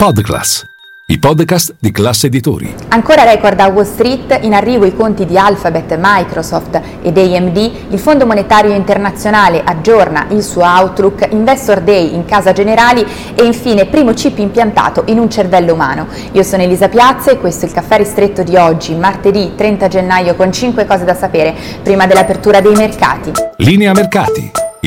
Podclass, i podcast di classe editori. Ancora record a Wall Street, in arrivo i conti di Alphabet, Microsoft ed AMD, il Fondo Monetario Internazionale aggiorna il suo outlook, Investor Day in casa generali e infine primo chip impiantato in un cervello umano. Io sono Elisa Piazza e questo è il caffè ristretto di oggi, martedì 30 gennaio con 5 cose da sapere prima dell'apertura dei mercati. Linea mercati.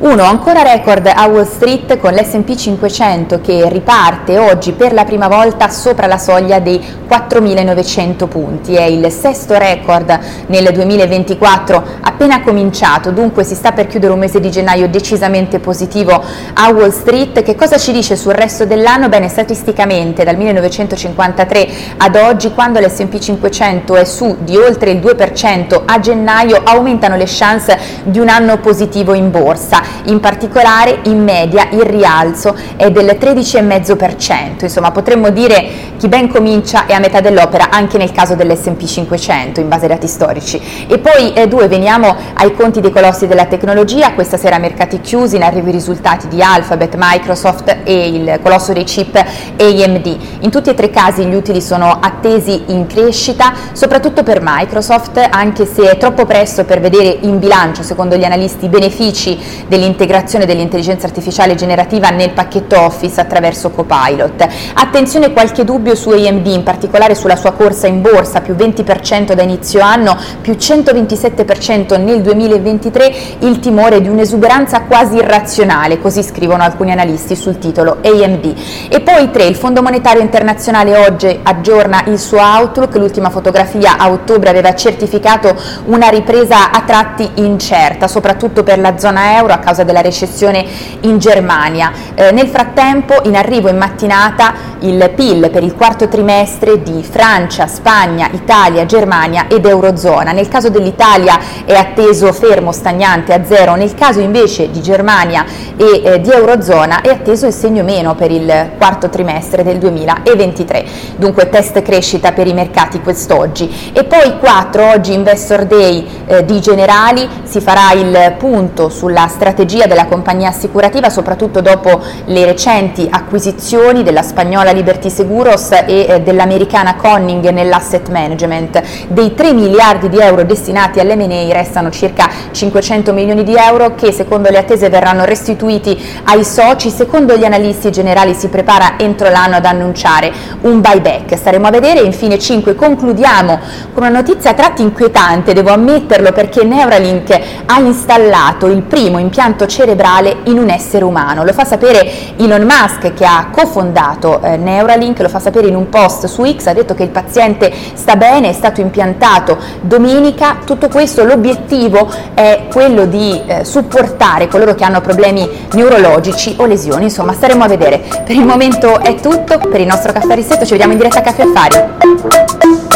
1. Ancora record a Wall Street con l'S&P 500 che riparte oggi per la prima volta sopra la soglia dei 4.900 punti. È il sesto record nel 2024 appena cominciato, dunque si sta per chiudere un mese di gennaio decisamente positivo a Wall Street. Che cosa ci dice sul resto dell'anno? Bene, statisticamente dal 1953 ad oggi, quando l'S&P 500 è su di oltre il 2% a gennaio, aumentano le chance di un anno positivo in borsa in particolare in media il rialzo è del 13,5%, insomma potremmo dire chi ben comincia è a metà dell'opera anche nel caso dell'S&P 500 in base ai dati storici. E poi eh, due, veniamo ai conti dei colossi della tecnologia, questa sera mercati chiusi, in arrivo i risultati di Alphabet, Microsoft e il colosso dei chip AMD. In tutti e tre i casi gli utili sono attesi in crescita, soprattutto per Microsoft, anche se è troppo presto per vedere in bilancio, secondo gli analisti, i benefici dell'integrazione dell'intelligenza artificiale generativa nel pacchetto Office attraverso Copilot. Attenzione qualche dubbio su AMD, in particolare sulla sua corsa in borsa, più 20% da inizio anno, più 127% nel 2023, il timore di un'esuberanza quasi irrazionale, così scrivono alcuni analisti sul titolo AMD. E poi 3, il Fondo Monetario Internazionale oggi aggiorna il suo outlook, l'ultima fotografia a ottobre aveva certificato una ripresa a tratti incerta, soprattutto per la zona euro causa della recessione in Germania. Eh, nel frattempo in arrivo in mattinata il PIL per il quarto trimestre di Francia, Spagna, Italia, Germania ed Eurozona. Nel caso dell'Italia è atteso fermo, stagnante a zero, nel caso invece di Germania e eh, di Eurozona è atteso il segno meno per il quarto trimestre del 2023. Dunque test crescita per i mercati quest'oggi. E poi 4, oggi Investor Day eh, di Generali, si farà il punto sulla strategia della compagnia assicurativa, soprattutto dopo le recenti acquisizioni della spagnola Liberty Seguros e eh, dell'americana Conning nell'asset management. Dei 3 miliardi di euro destinati all'M&A restano circa 500 milioni di euro che secondo le attese verranno restituiti ai soci. Secondo gli analisti generali si prepara entro l'anno ad annunciare un buyback. Staremo a vedere. Infine 5 concludiamo con una notizia a tratti inquietante, devo ammetterlo perché Neuralink ha installato il primo impianto impianto cerebrale in un essere umano. Lo fa sapere Elon Musk che ha cofondato eh, Neuralink, lo fa sapere in un post su X, ha detto che il paziente sta bene, è stato impiantato domenica. Tutto questo l'obiettivo è quello di eh, supportare coloro che hanno problemi neurologici o lesioni, insomma staremo a vedere. Per il momento è tutto, per il nostro caffè ristretto ci vediamo in diretta a Caffè Affari.